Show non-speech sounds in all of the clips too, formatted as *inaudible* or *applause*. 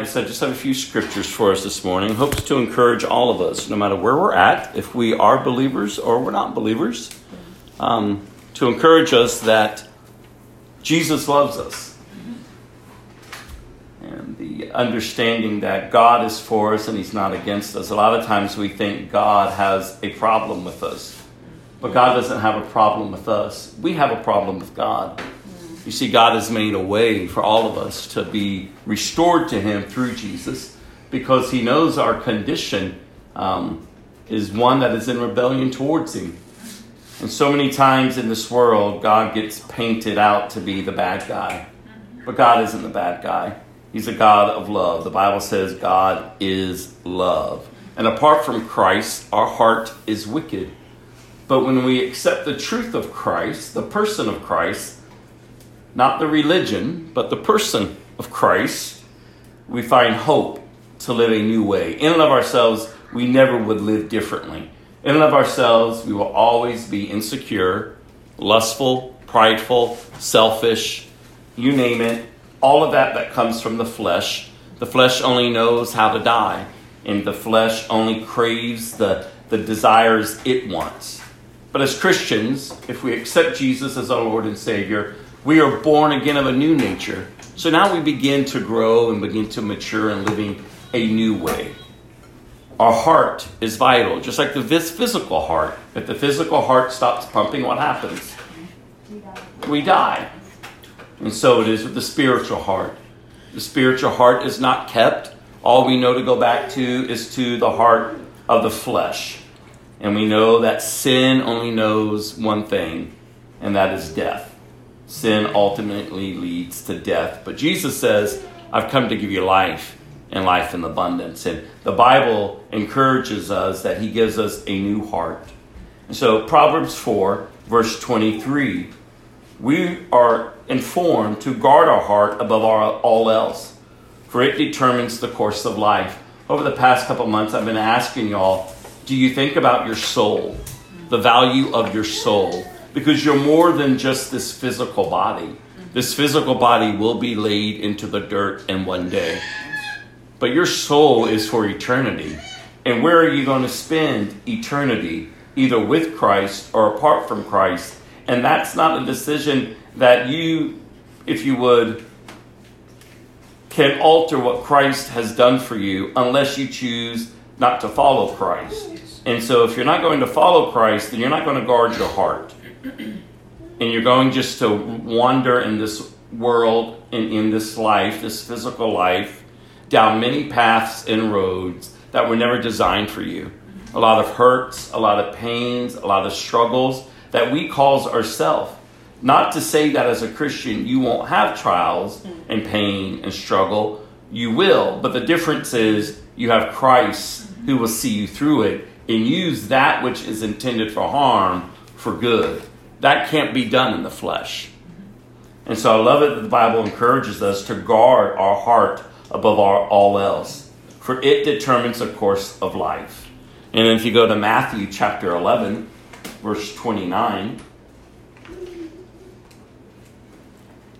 I said, just have a few scriptures for us this morning. Hopes to encourage all of us, no matter where we're at, if we are believers or we're not believers, um, to encourage us that Jesus loves us. And the understanding that God is for us and He's not against us. A lot of times we think God has a problem with us, but God doesn't have a problem with us. We have a problem with God. You see, God has made a way for all of us to be restored to Him through Jesus because He knows our condition um, is one that is in rebellion towards Him. And so many times in this world, God gets painted out to be the bad guy. But God isn't the bad guy. He's a God of love. The Bible says God is love. And apart from Christ, our heart is wicked. But when we accept the truth of Christ, the person of Christ, not the religion, but the person of Christ, we find hope to live a new way. In and of ourselves, we never would live differently. In and of ourselves, we will always be insecure, lustful, prideful, selfish, you name it. All of that that comes from the flesh. The flesh only knows how to die, and the flesh only craves the, the desires it wants. But as Christians, if we accept Jesus as our Lord and Savior, we are born again of a new nature. So now we begin to grow and begin to mature in living a new way. Our heart is vital, just like the physical heart. If the physical heart stops pumping, what happens? We die. And so it is with the spiritual heart. The spiritual heart is not kept. All we know to go back to is to the heart of the flesh. And we know that sin only knows one thing, and that is death. Sin ultimately leads to death. But Jesus says, I've come to give you life and life in abundance. And the Bible encourages us that He gives us a new heart. And so, Proverbs 4, verse 23, we are informed to guard our heart above all else, for it determines the course of life. Over the past couple months, I've been asking y'all do you think about your soul, the value of your soul? Because you're more than just this physical body. This physical body will be laid into the dirt in one day. But your soul is for eternity. And where are you going to spend eternity? Either with Christ or apart from Christ. And that's not a decision that you, if you would, can alter what Christ has done for you unless you choose not to follow Christ. And so if you're not going to follow Christ, then you're not going to guard your heart. And you're going just to wander in this world and in this life, this physical life, down many paths and roads that were never designed for you. A lot of hurts, a lot of pains, a lot of struggles that we cause ourselves. Not to say that as a Christian you won't have trials and pain and struggle. You will, but the difference is you have Christ who will see you through it and use that which is intended for harm for good. That can't be done in the flesh. And so I love it that the Bible encourages us to guard our heart above all else, for it determines the course of life. And if you go to Matthew chapter 11, verse 29,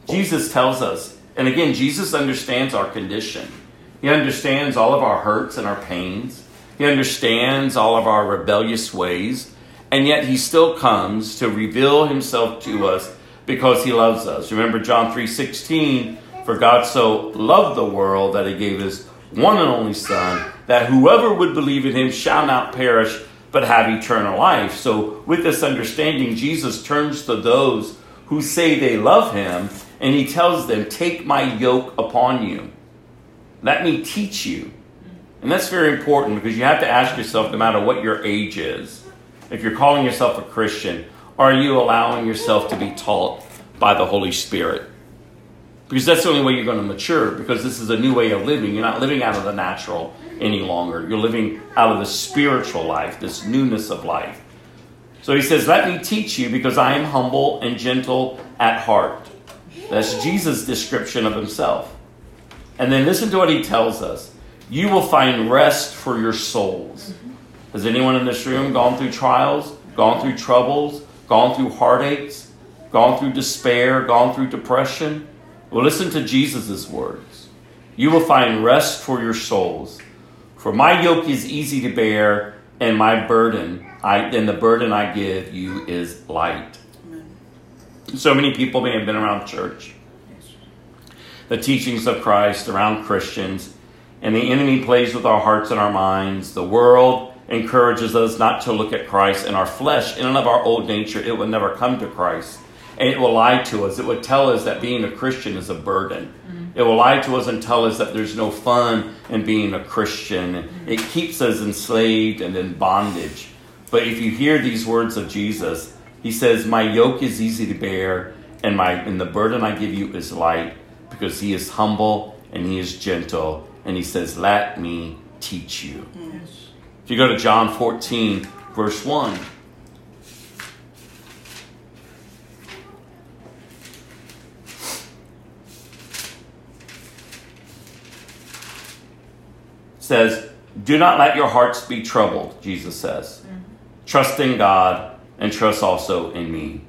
Jesus tells us, and again, Jesus understands our condition. He understands all of our hurts and our pains. He understands all of our rebellious ways. And yet he still comes to reveal himself to us because he loves us. Remember John 3:16, for God so loved the world that he gave his one and only Son, that whoever would believe in him shall not perish, but have eternal life. So, with this understanding, Jesus turns to those who say they love him, and he tells them, Take my yoke upon you. Let me teach you. And that's very important because you have to ask yourself, no matter what your age is, if you're calling yourself a Christian, are you allowing yourself to be taught by the Holy Spirit? Because that's the only way you're going to mature, because this is a new way of living. You're not living out of the natural any longer. You're living out of the spiritual life, this newness of life. So he says, Let me teach you, because I am humble and gentle at heart. That's Jesus' description of himself. And then listen to what he tells us you will find rest for your souls. Has anyone in this room gone through trials, gone through troubles, gone through heartaches, gone through despair, gone through depression? Well, listen to Jesus' words. You will find rest for your souls. For my yoke is easy to bear, and my burden, I, and the burden I give you is light. Amen. So many people may have been around church, the teachings of Christ, around Christians, and the enemy plays with our hearts and our minds. The world encourages us not to look at Christ, in our flesh, in and of our old nature, it will never come to Christ and it will lie to us. It will tell us that being a Christian is a burden. Mm-hmm. It will lie to us and tell us that there's no fun in being a Christian. Mm-hmm. It keeps us enslaved and in bondage. But if you hear these words of Jesus, he says, My yoke is easy to bear, and my and the burden I give you is light, because he is humble and he is gentle. And he says, Let me teach you. If you go to John 14, verse 1. says, Do not let your hearts be troubled, Jesus says. Mm-hmm. Trust in God and trust also in me.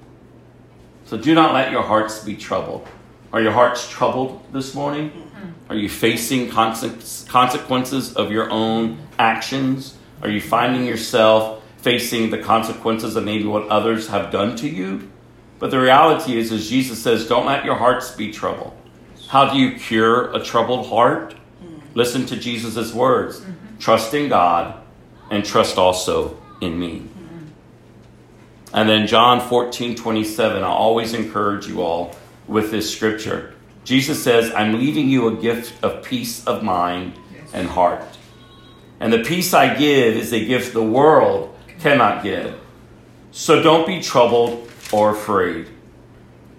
So do not let your hearts be troubled. Are your hearts troubled this morning? Mm-hmm. Are you facing conse- consequences of your own actions? Are you finding yourself facing the consequences of maybe what others have done to you? But the reality is, as Jesus says, don't let your hearts be troubled. How do you cure a troubled heart? Mm-hmm. Listen to Jesus' words. Mm-hmm. Trust in God and trust also in me. Mm-hmm. And then John 14, 27, I always encourage you all with this scripture. Jesus says, I'm leaving you a gift of peace of mind and heart. And the peace I give is a gift the world cannot give. So don't be troubled or afraid.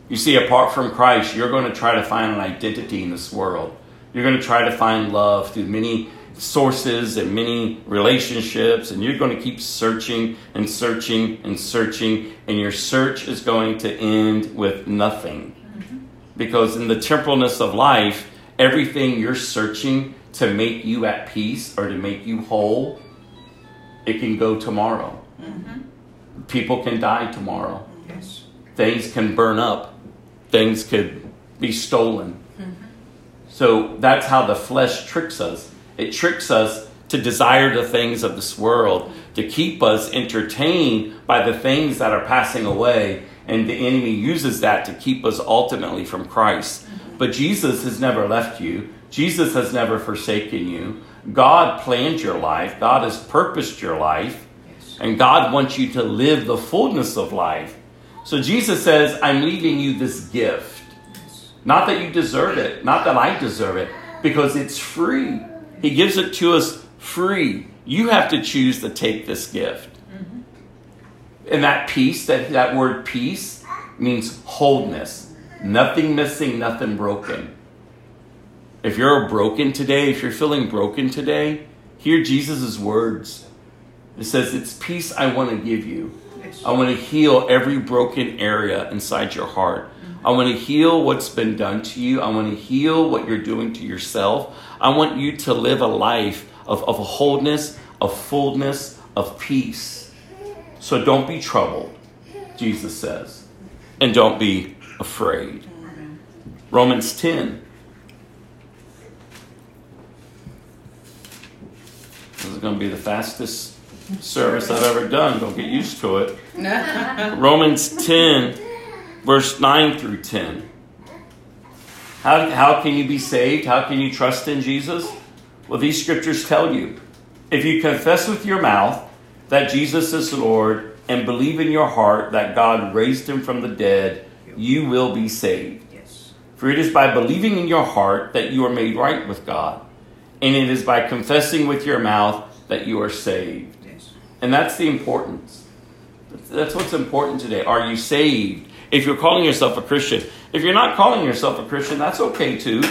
You see, apart from Christ, you're going to try to find an identity in this world. You're going to try to find love through many sources and many relationships, and you're going to keep searching and searching and searching, and your search is going to end with nothing. Mm-hmm. Because in the temporalness of life, everything you're searching to make you at peace or to make you whole, it can go tomorrow. Mm-hmm. People can die tomorrow. Yes. Things can burn up. Things could be stolen. Mm-hmm. So that's how the flesh tricks us. It tricks us to desire the things of this world, to keep us entertained by the things that are passing away. And the enemy uses that to keep us ultimately from Christ. Mm-hmm. But Jesus has never left you, Jesus has never forsaken you. God planned your life, God has purposed your life, and God wants you to live the fullness of life. So Jesus says, I'm leaving you this gift. Not that you deserve it, not that I deserve it, because it's free. He gives it to us free. You have to choose to take this gift. Mm-hmm. And that peace, that, that word peace, means wholeness. Nothing missing, nothing broken. If you're broken today, if you're feeling broken today, hear Jesus' words. It says, It's peace I want to give you. I want to heal every broken area inside your heart. I want to heal what's been done to you. I want to heal what you're doing to yourself. I want you to live a life of, of wholeness, of fullness, of peace. So don't be troubled, Jesus says, and don't be afraid. Romans 10. This is going to be the fastest service I've ever done. Don't get used to it. *laughs* Romans 10, verse 9 through 10. How, how can you be saved? How can you trust in Jesus? Well, these scriptures tell you if you confess with your mouth that Jesus is Lord and believe in your heart that God raised him from the dead, you will be saved. Yes. For it is by believing in your heart that you are made right with God, and it is by confessing with your mouth that you are saved. Yes. And that's the importance. That's what's important today. Are you saved? If you're calling yourself a Christian, if you're not calling yourself a Christian, that's okay too,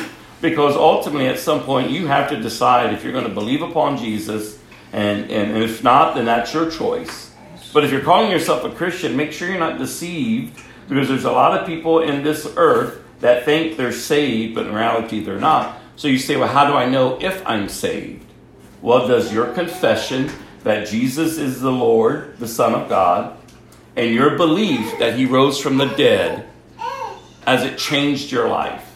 because ultimately at some point you have to decide if you're going to believe upon Jesus, and, and if not, then that's your choice. But if you're calling yourself a Christian, make sure you're not deceived, because there's a lot of people in this earth that think they're saved, but in reality they're not. So you say, well, how do I know if I'm saved? Well, does your confession that Jesus is the Lord, the Son of God, and your belief that He rose from the dead, as it changed your life?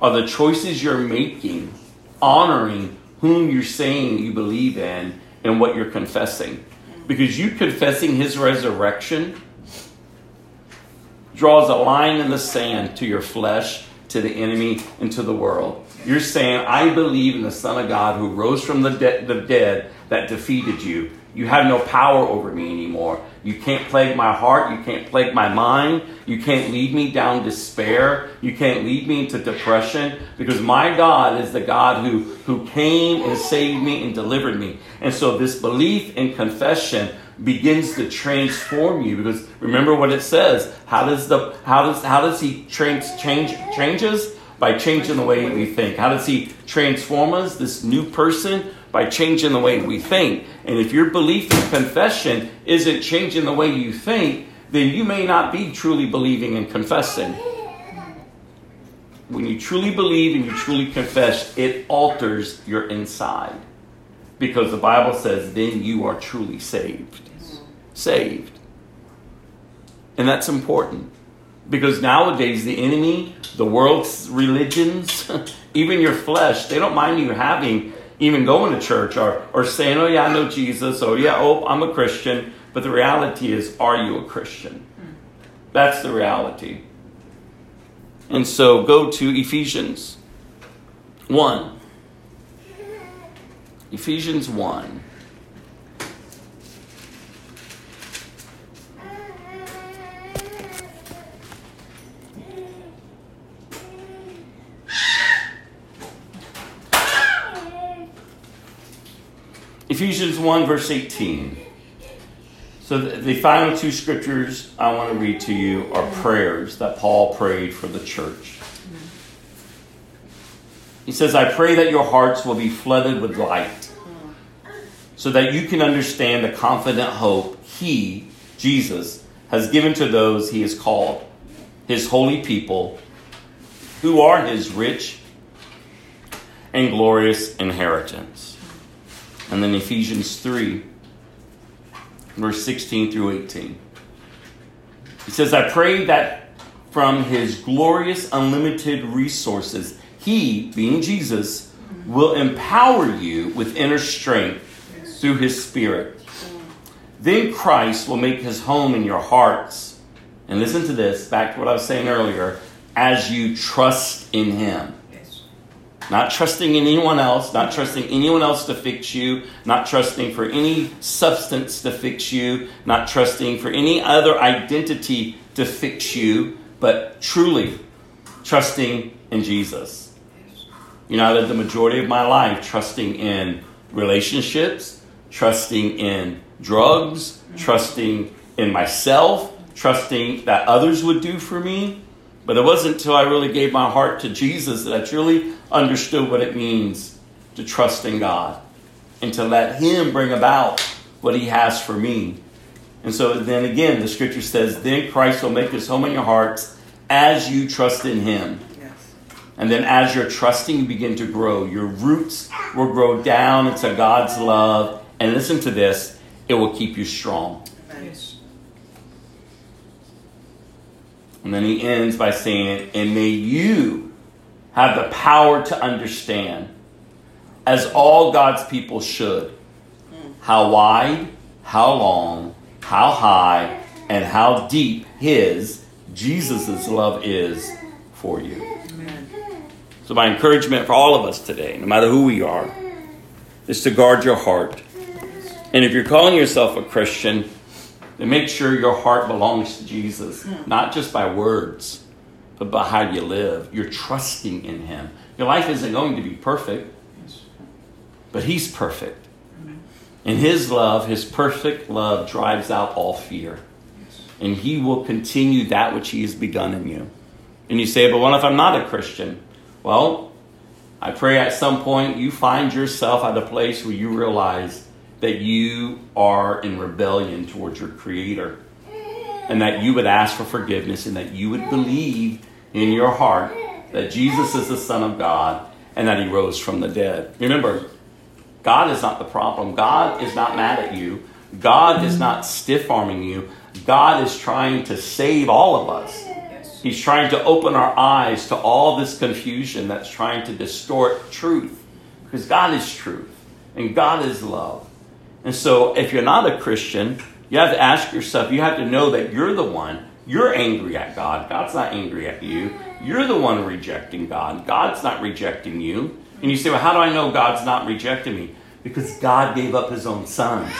Are the choices you're making honoring whom you're saying you believe in and what you're confessing? Because you confessing His resurrection draws a line in the sand to your flesh, to the enemy, and to the world. You're saying, I believe in the Son of God who rose from the, de- the dead that defeated you. You have no power over me anymore. You can't plague my heart. You can't plague my mind. You can't lead me down despair. You can't lead me into depression because my God is the God who, who came and saved me and delivered me. And so this belief and confession begins to transform you because remember what it says how does the how does how does he change change changes By changing the way we think. How does He transform us, this new person? By changing the way we think. And if your belief and confession isn't changing the way you think, then you may not be truly believing and confessing. When you truly believe and you truly confess, it alters your inside. Because the Bible says, then you are truly saved. Saved. And that's important. Because nowadays, the enemy, the world's religions, *laughs* even your flesh, they don't mind you having, even going to church or, or saying, oh, yeah, I know Jesus, or yeah, oh, I'm a Christian. But the reality is, are you a Christian? That's the reality. And so go to Ephesians 1. Ephesians 1. Ephesians 1, verse 18. So, the, final two scriptures I want to read to you are prayers that Paul prayed for the church. He says, I pray that your hearts will be flooded with light so that you can understand the confident hope He, Jesus, has given to those He has called, His holy people, who are His rich and glorious inheritance. And then Ephesians 3, verse 16 through 18. He says, I pray that from His glorious, unlimited resources, He, being Jesus, will empower you with inner strength through his Spirit. Then Christ will make his home in your hearts. And listen to this, back to what I was saying earlier, as you trust in him. Not trusting in anyone else, not trusting anyone else to fix you, not trusting for any substance to fix you, not trusting for any other identity to fix you, but truly trusting in Jesus. You know, I lived the majority of my life trusting in relationships, trusting in drugs, trusting in myself, trusting that others would do for me. But it wasn't until I really gave my heart to Jesus that I truly understood what it means to trust in God and to let Him bring about what He has for me. And so then again, the scripture says, Then Christ will make His home in your hearts as you trust in Him. And then as you're trusting, you begin to grow. Your roots will grow down into God's love and listen to this, it will keep you strong. And then he ends by saying, And may you have the power to understand, as all God's people should, how wide, how long, how high, and how deep his, Jesus' love is for you. Amen. So, my encouragement for all of us today, no matter who we are, is to guard your heart and if you're calling yourself a Christian, then make sure your heart belongs to Jesus, hmm. not just by words, but by how you live. You're trusting in Him. Your life isn't going to be perfect, but He's perfect. And His love, His perfect love, drives out all fear. And He will continue that which He has begun in you. And you say, but what if I'm not a Christian? Well, I pray at some point you find yourself at a place where you realize that you are in rebellion towards your Creator and that you would ask for forgiveness and that you would believe in your heart that Jesus is the Son of God and that He rose from the dead. Remember, God is not the problem. God is not mad at you. God is not stiff arming you. God is trying to save all of us. He's trying to open our eyes to all this confusion that's trying to distort truth. Because God is truth and God is love. And so, if you're not a Christian, you have to ask yourself, you have to know that you're the one. You're angry at God. God's not angry at you. You're the one rejecting God. God's not rejecting you. And you say, well, how do I know God's not rejecting me? Because God gave up his own son.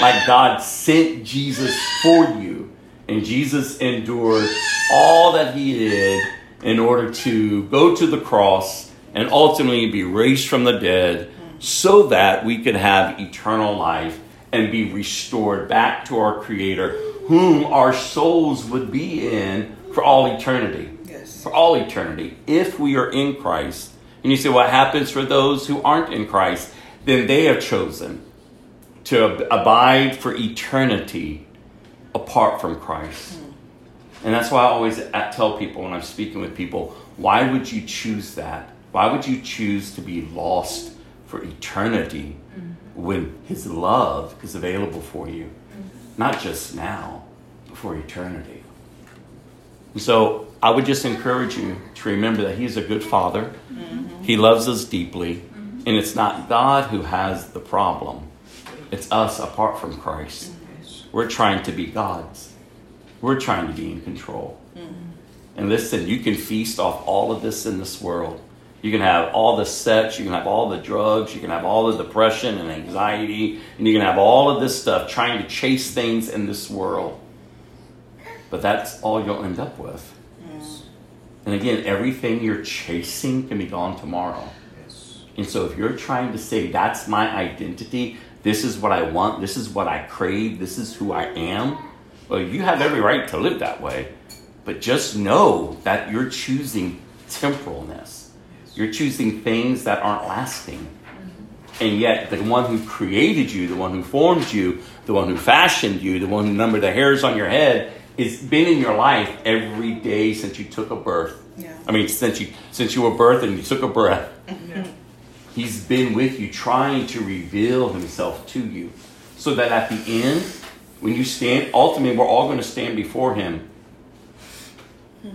Like God sent Jesus for you. And Jesus endured all that he did in order to go to the cross and ultimately be raised from the dead so that we could have eternal life and be restored back to our Creator, whom our souls would be in for all eternity. Yes. for all eternity if we are in Christ. And you say, what happens for those who aren't in Christ? Then they have chosen to ab- abide for eternity apart from Christ. Hmm. And that's why I always uh, tell people when I'm speaking with people, why would you choose that? Why would you choose to be lost for eternity when His love is available for you? Not just now, but for eternity. So I would just encourage you to remember that He's a good Father. He loves us deeply. And it's not God who has the problem, it's us apart from Christ. We're trying to be God's, we're trying to be in control. And listen, you can feast off all of this in this world. You can have all the sex, you can have all the drugs, you can have all the depression and anxiety, and you can have all of this stuff trying to chase things in this world. But that's all you'll end up with. And again, everything you're chasing can be gone tomorrow. And so if you're trying to say, that's my identity, this is what I want, this is what I crave, this is who I am, well, you have every right to live that way. But just know that you're choosing temporalness. You're choosing things that aren't lasting. And yet, the one who created you, the one who formed you, the one who fashioned you, the one who numbered the hairs on your head, has been in your life every day since you took a birth. Yeah. I mean, since you since you were birthed and you took a breath. Yeah. He's been with you, trying to reveal himself to you, so that at the end, when you stand, ultimately, we're all going to stand before him. Hmm.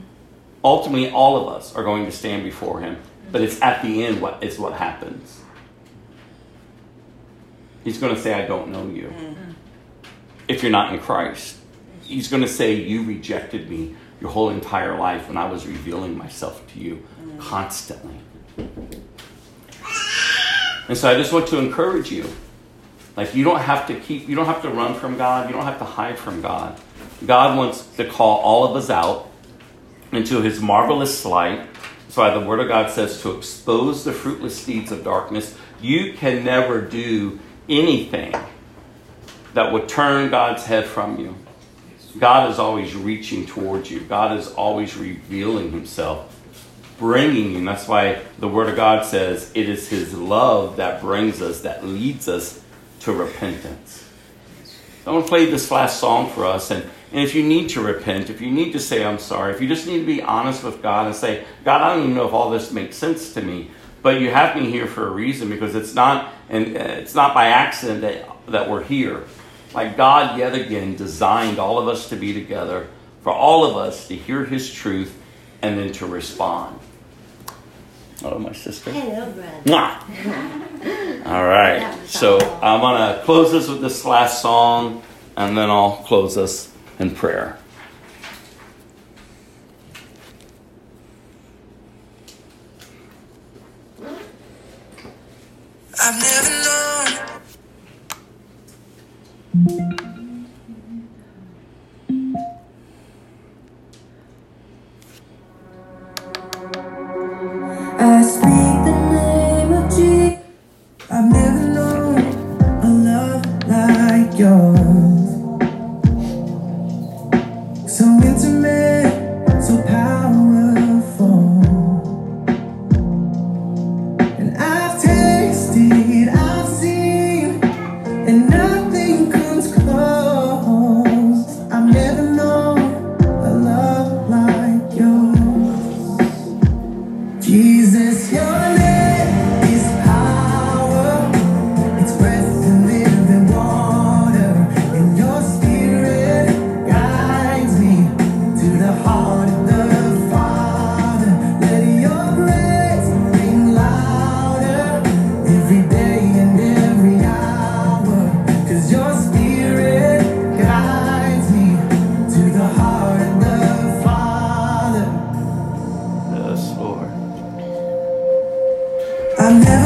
Ultimately, all of us are going to stand before him, but it's at the end what is what happens. He's going to say, "I don't know you." Mm-hmm. If you're not in Christ, he's going to say, "You rejected me your whole entire life when I was revealing myself to you mm. constantly." And so I just want to encourage you. Like you don't have to keep you don't have to run from God, you don't have to hide from God. God wants to call all of us out into his marvelous light. That's why the word of God says to expose the fruitless deeds of darkness. You can never do anything that would turn God's head from you. God is always reaching towards you. God is always revealing himself bringing you. And that's why the Word of God says it is His love that brings us, that leads us to repentance. I'm going to play this last song for us. And, and if you need to repent, if you need to say, I'm sorry, if you just need to be honest with God and say, God, I don't even know if all this makes sense to me, but you have me here for a reason because it's not, and uh, it's not by accident that, that we're here. Like God, yet again, designed all of us to be together, for all of us to hear His truth and then to respond. Oh, my sister. Hello, brother. *laughs* All right. So. I'm going to close this with this last song, and then I'll close us in prayer. I've never known I speak never